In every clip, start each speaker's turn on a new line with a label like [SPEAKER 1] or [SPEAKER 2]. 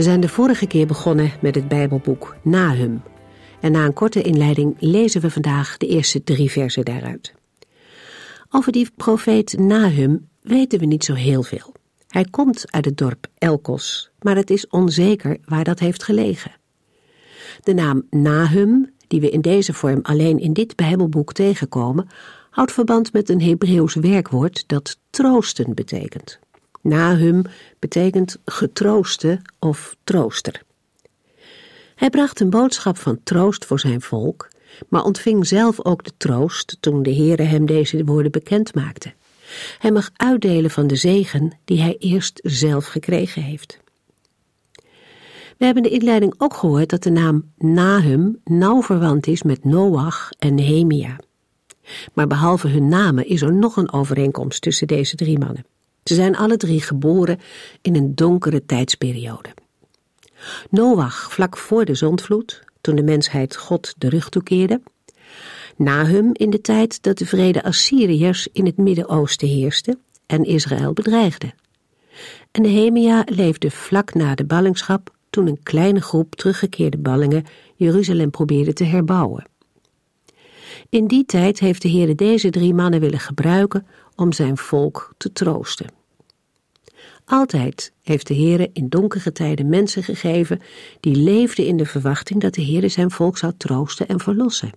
[SPEAKER 1] We zijn de vorige keer begonnen met het Bijbelboek Nahum. En na een korte inleiding lezen we vandaag de eerste drie versen daaruit. Over die profeet Nahum weten we niet zo heel veel. Hij komt uit het dorp Elkos, maar het is onzeker waar dat heeft gelegen. De naam Nahum, die we in deze vorm alleen in dit Bijbelboek tegenkomen, houdt verband met een Hebreeuws werkwoord dat troosten betekent. Nahum betekent getrooste of trooster. Hij bracht een boodschap van troost voor zijn volk, maar ontving zelf ook de troost toen de Heere hem deze woorden bekend maakte. Hij mag uitdelen van de zegen die hij eerst zelf gekregen heeft. We hebben de inleiding ook gehoord dat de naam Nahum nauw verwant is met Noach en Nehemia. Maar behalve hun namen is er nog een overeenkomst tussen deze drie mannen. Ze zijn alle drie geboren in een donkere tijdsperiode. Noach vlak voor de zondvloed, toen de mensheid God de rug toekeerde. Nahum in de tijd dat de vrede Assyriërs in het Midden-Oosten heersten en Israël bedreigden. En Nehemia leefde vlak na de ballingschap toen een kleine groep teruggekeerde ballingen Jeruzalem probeerde te herbouwen. In die tijd heeft de Heer deze drie mannen willen gebruiken om zijn volk te troosten. Altijd heeft de Heere in donkere tijden mensen gegeven die leefden in de verwachting dat de Heere zijn volk zou troosten en verlossen.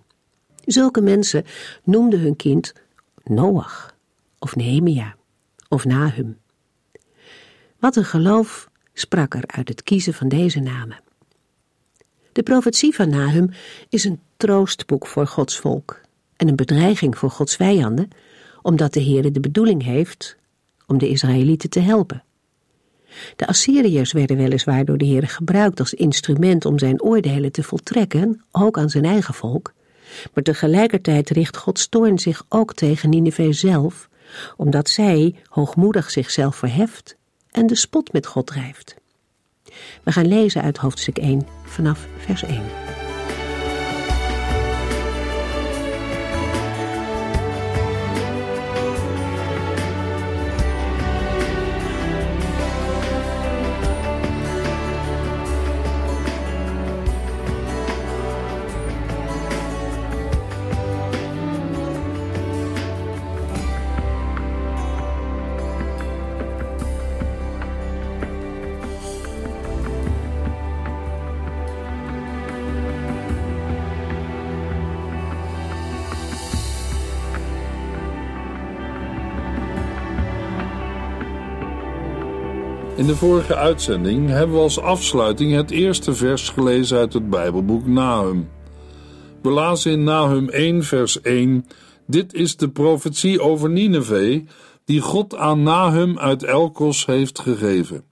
[SPEAKER 1] Zulke mensen noemden hun kind Noach of Nehemia of Nahum. Wat een geloof sprak er uit het kiezen van deze namen. De profetie van Nahum is een troostboek voor Gods volk en een bedreiging voor Gods vijanden, omdat de Heere de bedoeling heeft om de Israëlieten te helpen. De Assyriërs werden weliswaar door de Heer gebruikt als instrument om zijn oordelen te voltrekken, ook aan zijn eigen volk. Maar tegelijkertijd richt Gods toorn zich ook tegen Nineveh zelf, omdat zij hoogmoedig zichzelf verheft en de spot met God drijft. We gaan lezen uit hoofdstuk 1 vanaf vers 1.
[SPEAKER 2] De vorige uitzending hebben we als afsluiting het eerste vers gelezen uit het Bijbelboek Nahum. We lazen in Nahum 1, vers 1: Dit is de profetie over Nineveh, die God aan Nahum uit Elkos heeft gegeven.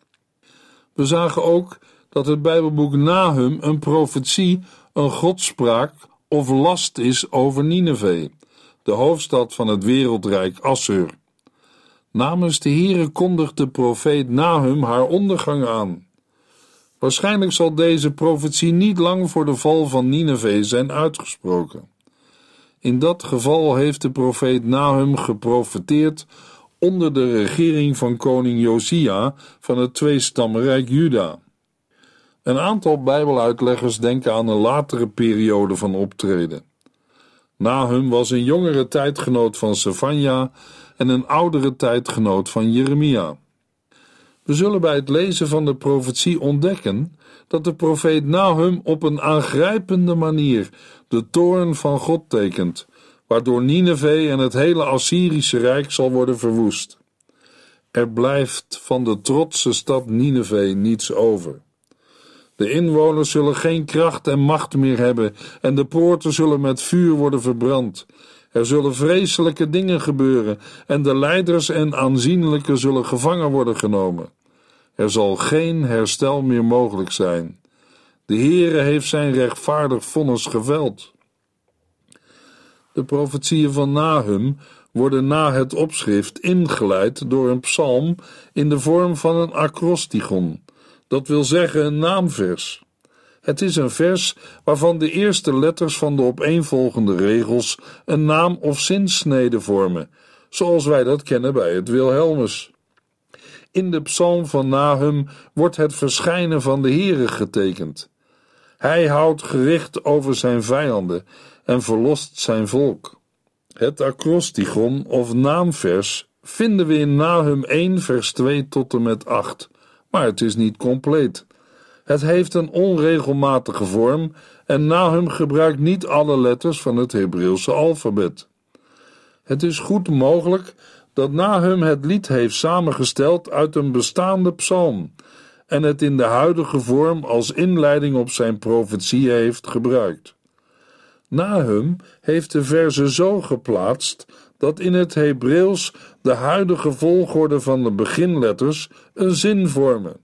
[SPEAKER 2] We zagen ook dat het Bijbelboek Nahum een profetie, een godspraak of last is over Nineveh, de hoofdstad van het wereldrijk Assur. Namens de Heere kondigt de profeet Nahum haar ondergang aan. Waarschijnlijk zal deze profetie niet lang voor de val van Nineveh zijn uitgesproken. In dat geval heeft de profeet Nahum geprofeteerd onder de regering van koning Josia van het tweestammenrijk Juda. Een aantal Bijbeluitleggers denken aan een latere periode van optreden. Nahum was een jongere tijdgenoot van Savanja en een oudere tijdgenoot van Jeremia. We zullen bij het lezen van de profetie ontdekken dat de profeet Nahum op een aangrijpende manier de toorn van God tekent, waardoor Nineveh en het hele Assyrische Rijk zal worden verwoest. Er blijft van de trotse stad Nineveh niets over. De inwoners zullen geen kracht en macht meer hebben en de poorten zullen met vuur worden verbrand er zullen vreselijke dingen gebeuren en de leiders en aanzienlijke zullen gevangen worden genomen. Er zal geen herstel meer mogelijk zijn. De Heere heeft zijn rechtvaardig vonnis geveld. De profetieën van Nahum worden na het opschrift ingeleid door een psalm in de vorm van een acrostigon, dat wil zeggen een naamvers. Het is een vers waarvan de eerste letters van de opeenvolgende regels een naam of zinsnede vormen, zoals wij dat kennen bij het Wilhelmus. In de psalm van Nahum wordt het verschijnen van de Heere getekend. Hij houdt gericht over zijn vijanden en verlost zijn volk. Het acrostigon of naamvers vinden we in Nahum 1 vers 2 tot en met 8, maar het is niet compleet. Het heeft een onregelmatige vorm en Nahum gebruikt niet alle letters van het Hebreeuwse alfabet. Het is goed mogelijk dat Nahum het lied heeft samengesteld uit een bestaande psalm en het in de huidige vorm als inleiding op zijn profetie heeft gebruikt. Nahum heeft de verzen zo geplaatst dat in het Hebreeuws de huidige volgorde van de beginletters een zin vormen.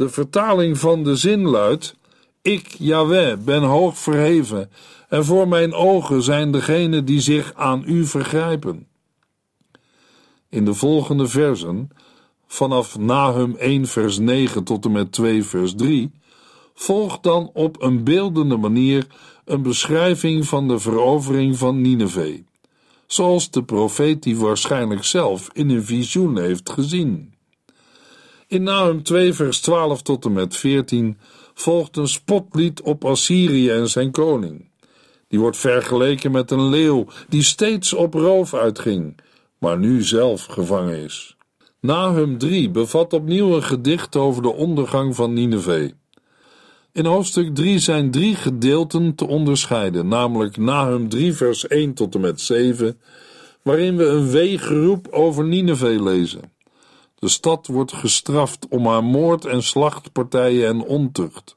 [SPEAKER 2] De vertaling van de zin luidt: Ik, Yahweh, ben hoog verheven, en voor mijn ogen zijn degenen die zich aan u vergrijpen. In de volgende versen, vanaf Nahum 1 vers 9 tot en met 2 vers 3, volgt dan op een beeldende manier een beschrijving van de verovering van Nineveh, zoals de profeet die waarschijnlijk zelf in een visioen heeft gezien. In Nahum 2 vers 12 tot en met 14 volgt een spotlied op Assyrië en zijn koning. Die wordt vergeleken met een leeuw die steeds op roof uitging, maar nu zelf gevangen is. Nahum 3 bevat opnieuw een gedicht over de ondergang van Nineveh. In hoofdstuk 3 zijn drie gedeelten te onderscheiden, namelijk Nahum 3 vers 1 tot en met 7, waarin we een weegeroep over Nineveh lezen. De stad wordt gestraft om haar moord- en slachtpartijen en ontucht.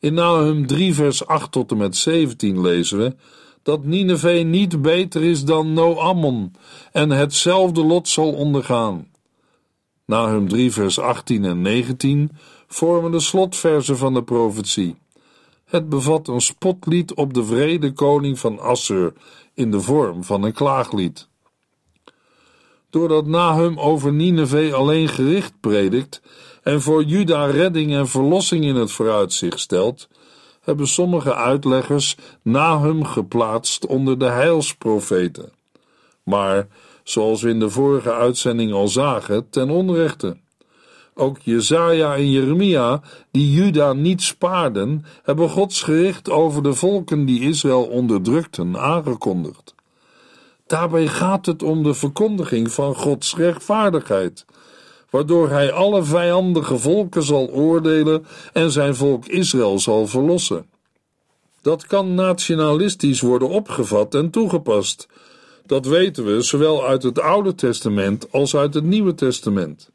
[SPEAKER 2] In Nahum 3 vers 8 tot en met 17 lezen we dat Nineveh niet beter is dan Noammon en hetzelfde lot zal ondergaan. Nahum 3 vers 18 en 19 vormen de slotverzen van de profetie. Het bevat een spotlied op de vrede koning van Assur in de vorm van een klaaglied. Doordat Nahum over Nineveh alleen gericht predikt en voor Juda redding en verlossing in het vooruitzicht stelt, hebben sommige uitleggers Nahum geplaatst onder de heilsprofeten. Maar, zoals we in de vorige uitzending al zagen, ten onrechte. Ook Jezaja en Jeremia, die Juda niet spaarden, hebben Gods gericht over de volken die Israël onderdrukten aangekondigd. Daarbij gaat het om de verkondiging van Gods rechtvaardigheid, waardoor hij alle vijandige volken zal oordelen en zijn volk Israël zal verlossen. Dat kan nationalistisch worden opgevat en toegepast. Dat weten we zowel uit het Oude Testament als uit het Nieuwe Testament.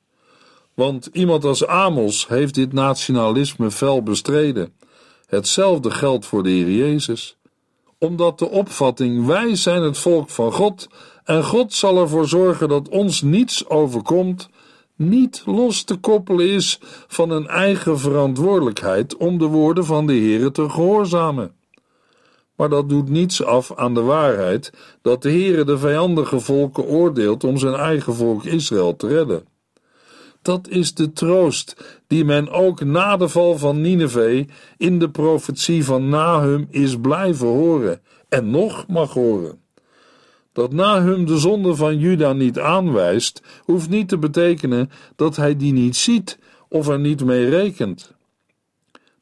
[SPEAKER 2] Want iemand als Amos heeft dit nationalisme fel bestreden. Hetzelfde geldt voor de Heer Jezus. Omdat de opvatting wij zijn het volk van God en God zal ervoor zorgen dat ons niets overkomt, niet los te koppelen is van een eigen verantwoordelijkheid om de woorden van de Heere te gehoorzamen. Maar dat doet niets af aan de waarheid dat de Heere de vijandige volken oordeelt om zijn eigen volk Israël te redden. Dat is de troost die men ook na de val van Nineveh in de profetie van Nahum is blijven horen en nog mag horen. Dat Nahum de zonde van Juda niet aanwijst, hoeft niet te betekenen dat hij die niet ziet of er niet mee rekent.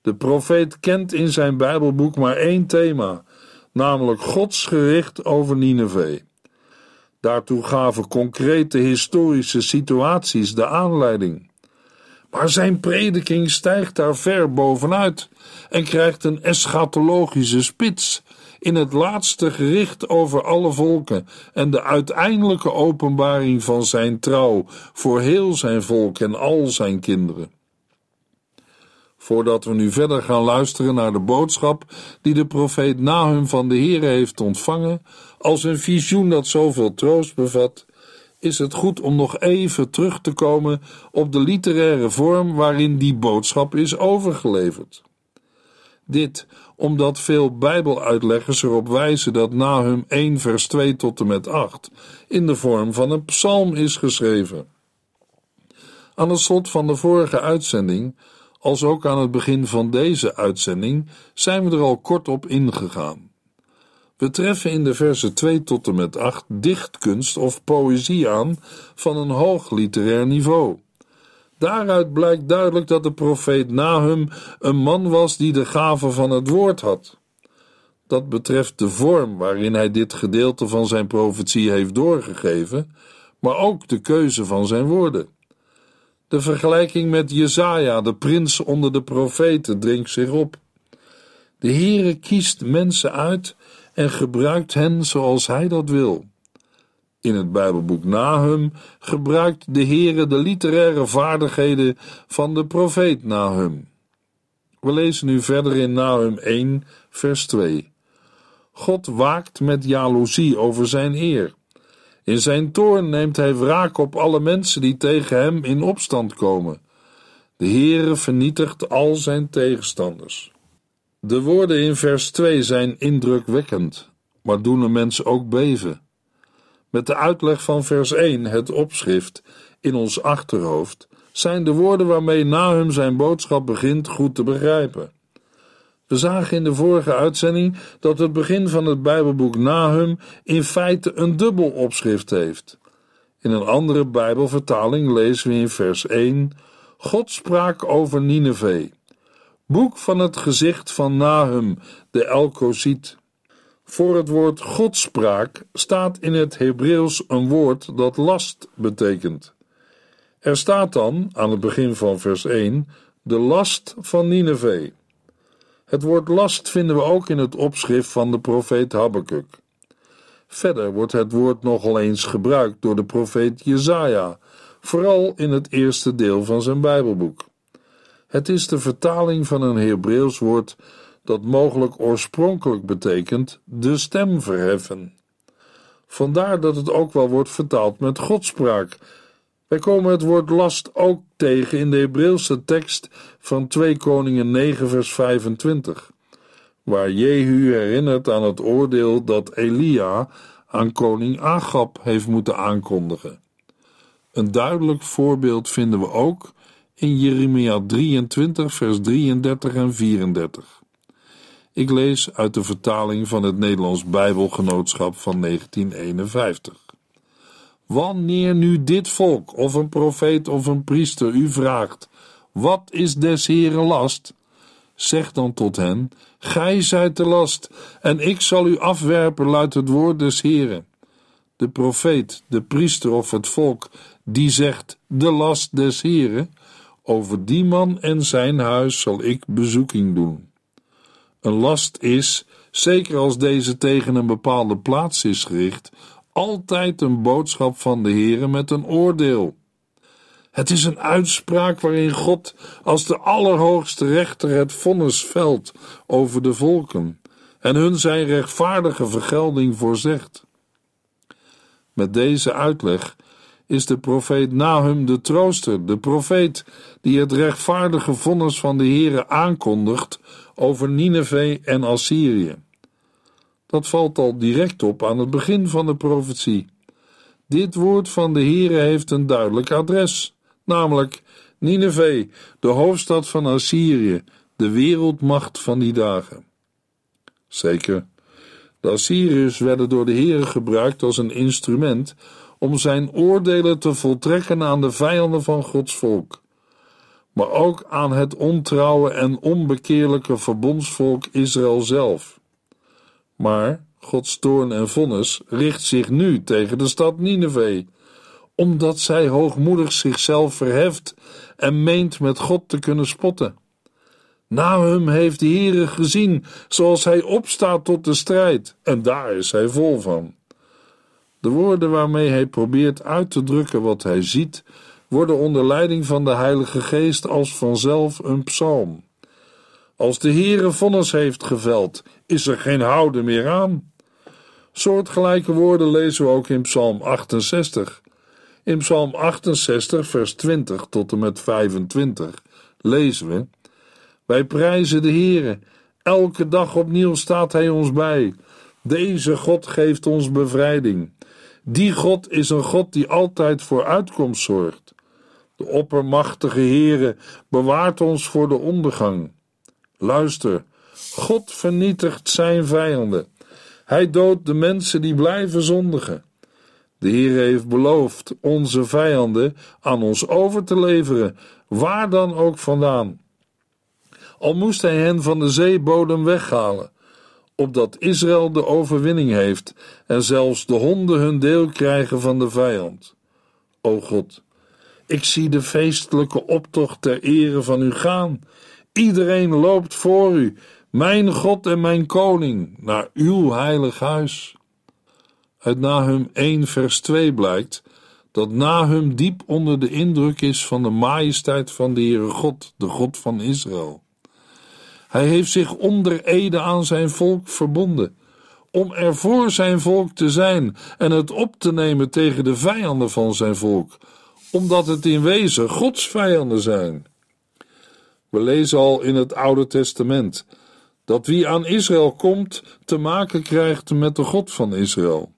[SPEAKER 2] De profeet kent in zijn Bijbelboek maar één thema, namelijk Gods gericht over Nineveh. Daartoe gaven concrete historische situaties de aanleiding. Maar zijn prediking stijgt daar ver bovenuit en krijgt een eschatologische spits in het laatste gericht over alle volken en de uiteindelijke openbaring van zijn trouw voor heel zijn volk en al zijn kinderen. Voordat we nu verder gaan luisteren naar de boodschap die de profeet Nahum van de Heere heeft ontvangen, als een visioen dat zoveel troost bevat, is het goed om nog even terug te komen op de literaire vorm waarin die boodschap is overgeleverd. Dit omdat veel Bijbeluitleggers erop wijzen dat Nahum 1 vers 2 tot en met 8 in de vorm van een psalm is geschreven. Aan het slot van de vorige uitzending, als ook aan het begin van deze uitzending, zijn we er al kort op ingegaan. We treffen in de versen 2 tot en met 8 dichtkunst of poëzie aan van een hoog literair niveau. Daaruit blijkt duidelijk dat de profeet Nahum een man was die de gave van het woord had. Dat betreft de vorm waarin hij dit gedeelte van zijn profetie heeft doorgegeven, maar ook de keuze van zijn woorden. De vergelijking met Jezaja, de prins onder de profeten, dringt zich op. De Heere kiest mensen uit en gebruikt hen zoals hij dat wil. In het Bijbelboek Nahum gebruikt de Heere de literaire vaardigheden van de profeet Nahum. We lezen nu verder in Nahum 1, vers 2. God waakt met jaloezie over zijn eer. In zijn toorn neemt hij wraak op alle mensen die tegen hem in opstand komen. De Heere vernietigt al zijn tegenstanders. De woorden in vers 2 zijn indrukwekkend, maar doen een mens ook beven. Met de uitleg van vers 1, het opschrift, in ons achterhoofd, zijn de woorden waarmee Nahum zijn boodschap begint goed te begrijpen. We zagen in de vorige uitzending dat het begin van het Bijbelboek Nahum in feite een dubbel opschrift heeft. In een andere Bijbelvertaling lezen we in vers 1: God sprak over Nineveh. Boek van het gezicht van Nahum, de Elkoziet. Voor het woord Godspraak staat in het Hebreeuws een woord dat last betekent. Er staat dan, aan het begin van vers 1, de last van Nineveh. Het woord last vinden we ook in het opschrift van de profeet Habakkuk. Verder wordt het woord nogal eens gebruikt door de profeet Jezaja, vooral in het eerste deel van zijn Bijbelboek. Het is de vertaling van een Hebreeuws woord dat mogelijk oorspronkelijk betekent de stem verheffen. Vandaar dat het ook wel wordt vertaald met godspraak. Wij komen het woord last ook tegen in de Hebreeuwse tekst van 2 Koningen 9 vers 25, waar Jehu herinnert aan het oordeel dat Elia aan koning Agab heeft moeten aankondigen. Een duidelijk voorbeeld vinden we ook in Jeremia 23 vers 33 en 34. Ik lees uit de vertaling van het Nederlands Bijbelgenootschap van 1951. Wanneer nu dit volk, of een profeet of een priester, u vraagt: Wat is des Heren last? Zeg dan tot hen: Gij zijt de last, en ik zal u afwerpen, luidt het woord des Heren. De profeet, de priester of het volk, die zegt: De last des Heren, over die man en zijn huis zal ik bezoeking doen. Een last is, zeker als deze tegen een bepaalde plaats is gericht, altijd een boodschap van de Heere met een oordeel. Het is een uitspraak waarin God als de allerhoogste rechter het vonnis velt over de volken en hun zijn rechtvaardige vergelding voorzegt. Met deze uitleg is de profeet Nahum de trooster, de profeet die het rechtvaardige vonnis van de Heere aankondigt over Nineveh en Assyrië. Dat valt al direct op aan het begin van de profetie. Dit woord van de Heere heeft een duidelijk adres, namelijk Nineveh, de hoofdstad van Assyrië, de wereldmacht van die dagen. Zeker, de Assyriërs werden door de Heere gebruikt als een instrument om zijn oordelen te voltrekken aan de vijanden van Gods volk, maar ook aan het ontrouwe en onbekeerlijke verbondsvolk Israël zelf. Maar Gods toorn en vonnis richt zich nu tegen de stad Nineveh, omdat zij hoogmoedig zichzelf verheft en meent met God te kunnen spotten. Nahum heeft de Heere gezien zoals hij opstaat tot de strijd, en daar is hij vol van. De woorden waarmee hij probeert uit te drukken wat hij ziet, worden onder leiding van de Heilige Geest als vanzelf een psalm. Als de Heere vonnis heeft geveld, is er geen houden meer aan. Soortgelijke woorden lezen we ook in Psalm 68. In Psalm 68, vers 20 tot en met 25 lezen we: Wij prijzen de Heere. Elke dag opnieuw staat Hij ons bij. Deze God geeft ons bevrijding. Die God is een God die altijd voor uitkomst zorgt. De oppermachtige Heere bewaart ons voor de ondergang. Luister, God vernietigt zijn vijanden. Hij doodt de mensen die blijven zondigen. De Heer heeft beloofd onze vijanden aan ons over te leveren, waar dan ook vandaan. Al moest hij hen van de zeebodem weghalen, opdat Israël de overwinning heeft en zelfs de honden hun deel krijgen van de vijand. O God, ik zie de feestelijke optocht ter ere van u gaan. Iedereen loopt voor u, mijn God en mijn koning, naar uw heilig huis. Uit Nahum 1 vers 2 blijkt dat Nahum diep onder de indruk is van de majesteit van de Heere God, de God van Israël. Hij heeft zich onder ede aan zijn volk verbonden, om er voor zijn volk te zijn en het op te nemen tegen de vijanden van zijn volk, omdat het in wezen Gods vijanden zijn. We lezen al in het Oude Testament dat wie aan Israël komt te maken krijgt met de God van Israël.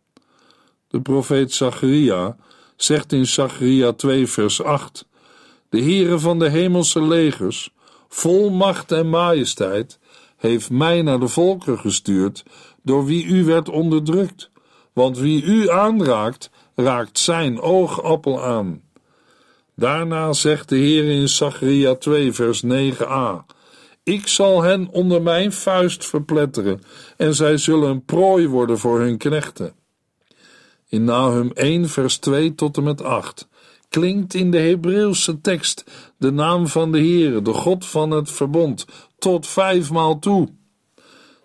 [SPEAKER 2] De profeet Zacharia zegt in Zacharia 2 vers 8 De Heere van de hemelse legers, vol macht en majesteit, heeft mij naar de volken gestuurd, door wie u werd onderdrukt. Want wie u aanraakt, raakt zijn oogappel aan. Daarna zegt de Heer in Zacharia 2 vers 9a ik zal hen onder mijn vuist verpletteren, en zij zullen een prooi worden voor hun knechten. In Nahum 1, vers 2 tot en met 8 klinkt in de Hebreeuwse tekst de naam van de Heere, de God van het verbond, tot vijfmaal toe.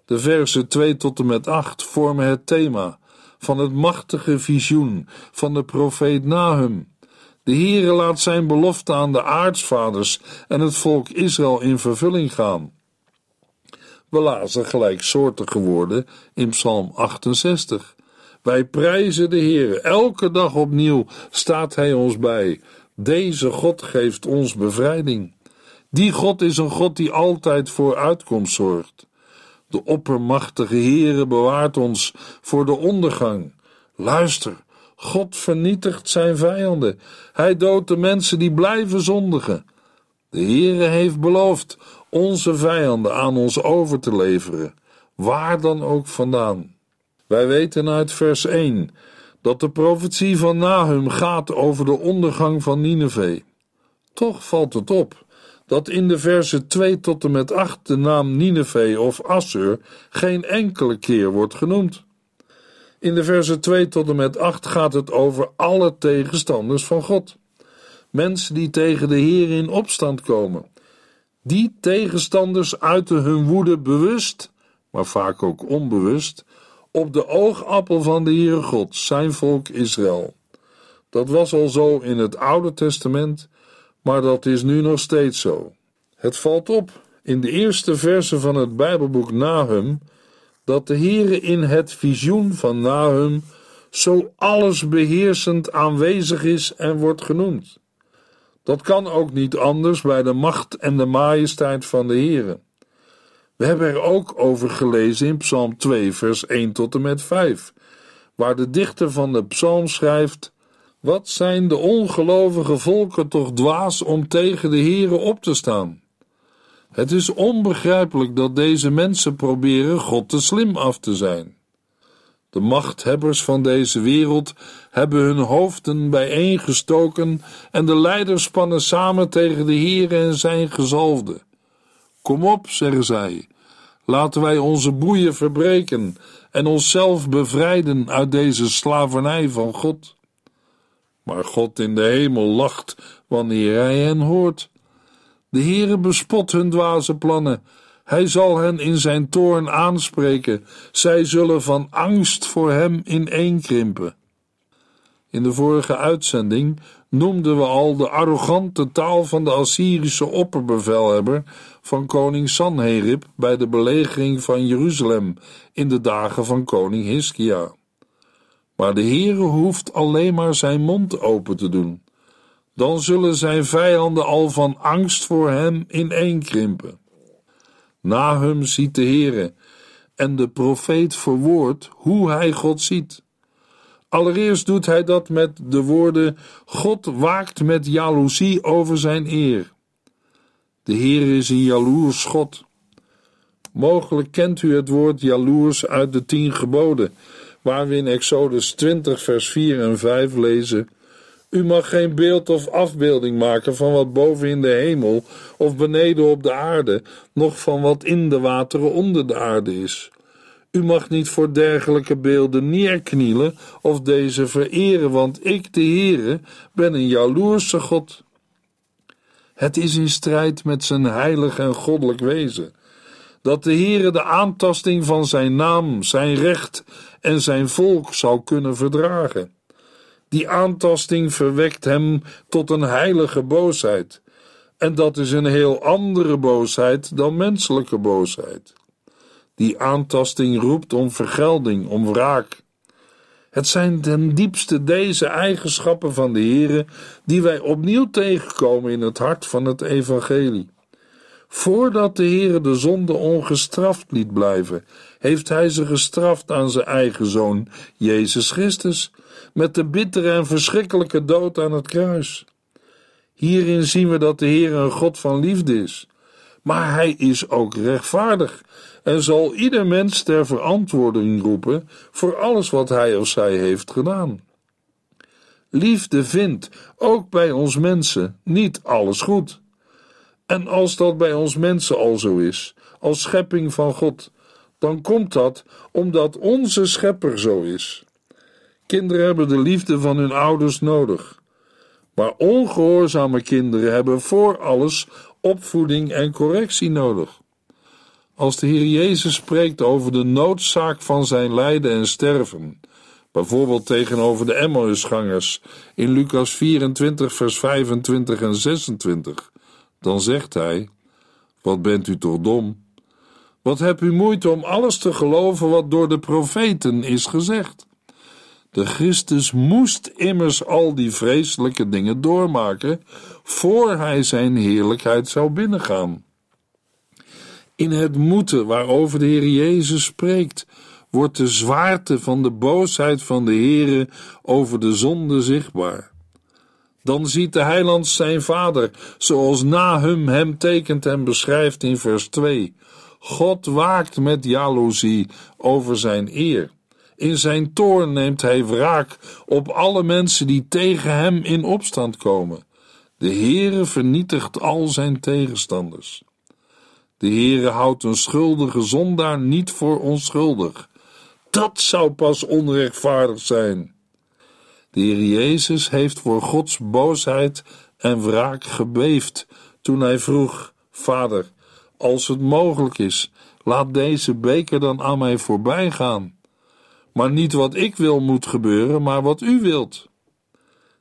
[SPEAKER 2] De versen 2 tot en met 8 vormen het thema van het machtige visioen van de profeet Nahum. De Heere laat zijn belofte aan de aartsvaders en het volk Israël in vervulling gaan. We lazen gelijksoortige woorden in Psalm 68. Wij prijzen de Heere. Elke dag opnieuw staat Hij ons bij. Deze God geeft ons bevrijding. Die God is een God die altijd voor uitkomst zorgt. De oppermachtige Heere bewaart ons voor de ondergang. Luister, God vernietigt zijn vijanden. Hij doodt de mensen die blijven zondigen. De Heere heeft beloofd onze vijanden aan ons over te leveren, waar dan ook vandaan. Wij weten uit vers 1 dat de profetie van Nahum gaat over de ondergang van Nineveh. Toch valt het op dat in de versen 2 tot en met 8 de naam Nineveh of Assur geen enkele keer wordt genoemd. In de versen 2 tot en met 8 gaat het over alle tegenstanders van God. Mensen die tegen de Heer in opstand komen. Die tegenstanders uiten hun woede bewust, maar vaak ook onbewust, op de oogappel van de Heere God, zijn volk Israël. Dat was al zo in het Oude Testament, maar dat is nu nog steeds zo. Het valt op in de eerste verse van het Bijbelboek Nahum dat de Heere in het visioen van Nahum zo allesbeheersend aanwezig is en wordt genoemd. Dat kan ook niet anders bij de macht en de majesteit van de Heere. We hebben er ook over gelezen in Psalm 2, vers 1 tot en met 5, waar de dichter van de psalm schrijft: Wat zijn de ongelovige volken toch dwaas om tegen de Heere op te staan? Het is onbegrijpelijk dat deze mensen proberen God te slim af te zijn. De machthebbers van deze wereld hebben hun hoofden bijeengestoken en de leiders spannen samen tegen de Heer en zijn gezalfde. Kom op, zeggen zij, laten wij onze boeien verbreken en onszelf bevrijden uit deze slavernij van God. Maar God in de hemel lacht wanneer hij hen hoort. De Heere bespot hun dwaze plannen. Hij zal hen in zijn toorn aanspreken. Zij zullen van angst voor hem ineenkrimpen. In de vorige uitzending noemden we al de arrogante taal van de Assyrische opperbevelhebber van koning Sanherib bij de belegering van Jeruzalem in de dagen van koning Hiskia. Maar de Heere hoeft alleen maar zijn mond open te doen. Dan zullen zijn vijanden al van angst voor hem ineenkrimpen. Nahum ziet de Heere en de profeet verwoordt hoe hij God ziet. Allereerst doet hij dat met de woorden: God waakt met jaloezie over zijn eer. De Heer is een jaloers God. Mogelijk kent u het woord jaloers uit de tien geboden, waar we in Exodus 20, vers 4 en 5 lezen: U mag geen beeld of afbeelding maken van wat boven in de hemel of beneden op de aarde, noch van wat in de wateren onder de aarde is. U mag niet voor dergelijke beelden neerknielen of deze vereren, want ik, de Heere, ben een jaloerse God. Het is in strijd met zijn heilig en goddelijk wezen dat de Heere de aantasting van zijn naam, zijn recht en zijn volk zou kunnen verdragen. Die aantasting verwekt hem tot een heilige boosheid, en dat is een heel andere boosheid dan menselijke boosheid. Die aantasting roept om vergelding, om wraak. Het zijn ten diepste deze eigenschappen van de Heere die wij opnieuw tegenkomen in het hart van het evangelie. Voordat de Heere de zonde ongestraft liet blijven, heeft hij ze gestraft aan zijn eigen zoon, Jezus Christus, met de bittere en verschrikkelijke dood aan het kruis. Hierin zien we dat de Heer een God van liefde is, maar hij is ook rechtvaardig en zal ieder mens ter verantwoording roepen voor alles wat hij of zij heeft gedaan. Liefde vindt, ook bij ons mensen, niet alles goed. En als dat bij ons mensen al zo is, als schepping van God, dan komt dat omdat onze schepper zo is. Kinderen hebben de liefde van hun ouders nodig. Maar ongehoorzame kinderen hebben voor alles opvoeding en correctie nodig. Als de Heer Jezus spreekt over de noodzaak van zijn lijden en sterven, bijvoorbeeld tegenover de Emmausgangers in Lucas 24, vers 25 en 26, dan zegt hij: Wat bent u toch dom? Wat hebt u moeite om alles te geloven wat door de profeten is gezegd? De Christus moest immers al die vreselijke dingen doormaken voor hij zijn heerlijkheid zou binnengaan. In het moeten waarover de Heer Jezus spreekt, wordt de zwaarte van de boosheid van de Heere over de zonde zichtbaar. Dan ziet de heiland zijn vader, zoals Nahum hem tekent en beschrijft in vers 2. God waakt met jaloezie over zijn eer. In zijn toorn neemt hij wraak op alle mensen die tegen hem in opstand komen. De Heere vernietigt al zijn tegenstanders. De Heere houdt een schuldige zondaar niet voor onschuldig. Dat zou pas onrechtvaardig zijn. De Heer Jezus heeft voor Gods boosheid en wraak gebeefd toen hij vroeg: Vader, als het mogelijk is, laat deze beker dan aan mij voorbij gaan. Maar niet wat ik wil moet gebeuren, maar wat u wilt.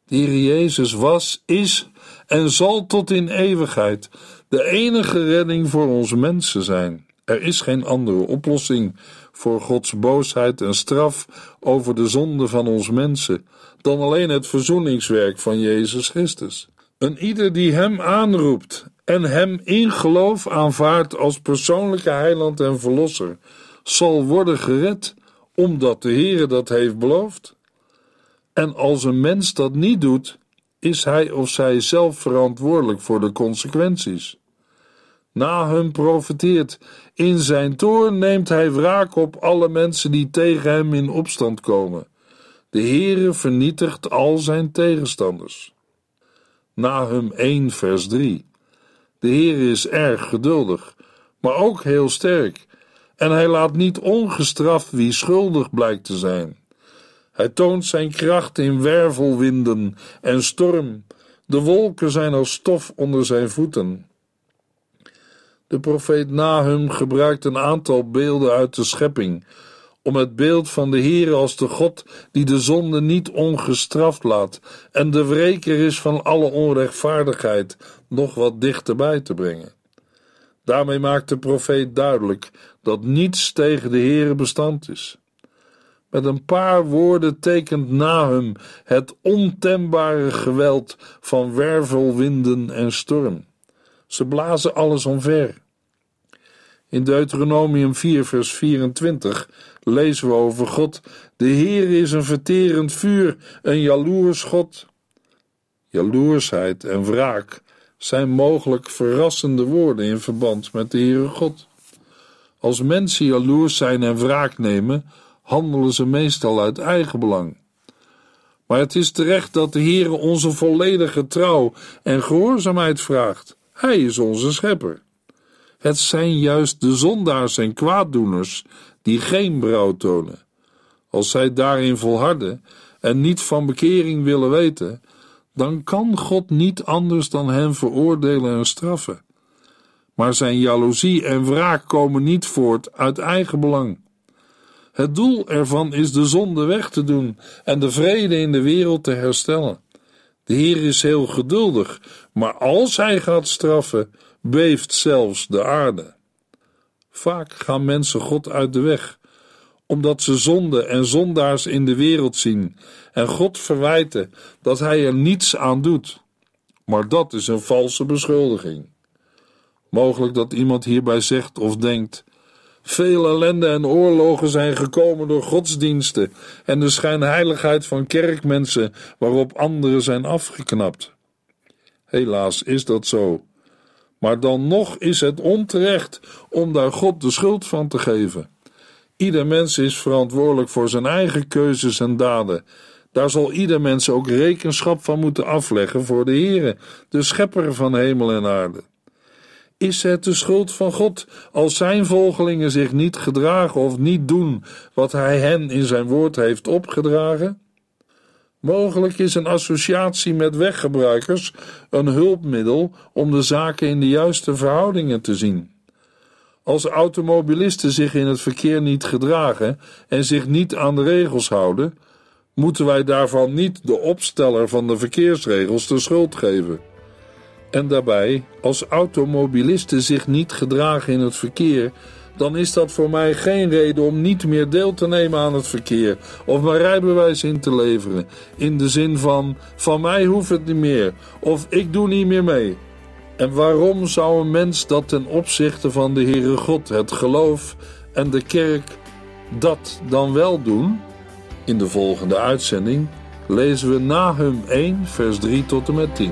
[SPEAKER 2] De Jezus was, is en zal tot in eeuwigheid de enige redding voor onze mensen zijn. Er is geen andere oplossing voor Gods boosheid en straf over de zonde van ons mensen dan alleen het verzoeningswerk van Jezus Christus. Een ieder die Hem aanroept en Hem in geloof aanvaardt als persoonlijke heiland en verlosser, zal worden gered, omdat de Heere dat heeft beloofd. En als een mens dat niet doet, is hij of zij zelf verantwoordelijk voor de consequenties. Nahum profeteert. In zijn toorn neemt hij wraak op alle mensen die tegen hem in opstand komen. De Heere vernietigt al zijn tegenstanders. Nahum 1 vers 3 De Heere is erg geduldig, maar ook heel sterk, en hij laat niet ongestraft wie schuldig blijkt te zijn. Hij toont zijn kracht in wervelwinden en storm. De wolken zijn als stof onder zijn voeten. De profeet Nahum gebruikt een aantal beelden uit de schepping om het beeld van de Heer als de God die de zonde niet ongestraft laat en de wreker is van alle onrechtvaardigheid nog wat dichterbij te brengen. Daarmee maakt de profeet duidelijk dat niets tegen de Heere bestand is. Met een paar woorden tekent Nahum het ontembare geweld van wervelwinden en storm. Ze blazen alles omver. In Deuteronomium 4, vers 24 lezen we over God: De Heer is een verterend vuur, een jaloers God. Jaloersheid en wraak zijn mogelijk verrassende woorden in verband met de Heere God. Als mensen jaloers zijn en wraak nemen, handelen ze meestal uit eigen belang. Maar het is terecht dat de Heere onze volledige trouw en gehoorzaamheid vraagt. Hij is onze schepper. Het zijn juist de zondaars en kwaaddoeners die geen brouw tonen. Als zij daarin volharden en niet van bekering willen weten, dan kan God niet anders dan hen veroordelen en straffen. Maar zijn jaloezie en wraak komen niet voort uit eigen belang. Het doel ervan is de zonde weg te doen en de vrede in de wereld te herstellen. De Heer is heel geduldig, maar als hij gaat straffen, beeft zelfs de aarde. Vaak gaan mensen God uit de weg, omdat ze zonde en zondaars in de wereld zien en God verwijten dat hij er niets aan doet. Maar dat is een valse beschuldiging. Mogelijk dat iemand hierbij zegt of denkt: veel ellende en oorlogen zijn gekomen door godsdiensten en de schijnheiligheid van kerkmensen waarop anderen zijn afgeknapt. Helaas is dat zo. Maar dan nog is het onterecht om daar God de schuld van te geven. Ieder mens is verantwoordelijk voor zijn eigen keuzes en daden. Daar zal ieder mens ook rekenschap van moeten afleggen voor de Heere, de schepper van hemel en aarde. Is het de schuld van God als zijn volgelingen zich niet gedragen of niet doen wat hij hen in zijn woord heeft opgedragen? Mogelijk is een associatie met weggebruikers een hulpmiddel om de zaken in de juiste verhoudingen te zien. Als automobilisten zich in het verkeer niet gedragen en zich niet aan de regels houden, moeten wij daarvan niet de opsteller van de verkeersregels de schuld geven. En daarbij, als automobilisten zich niet gedragen in het verkeer, dan is dat voor mij geen reden om niet meer deel te nemen aan het verkeer of mijn rijbewijs in te leveren. In de zin van: van mij hoeft het niet meer of ik doe niet meer mee. En waarom zou een mens dat ten opzichte van de Heere God, het geloof en de kerk, dat dan wel doen? In de volgende uitzending lezen we Nahum 1, vers 3 tot en met 10.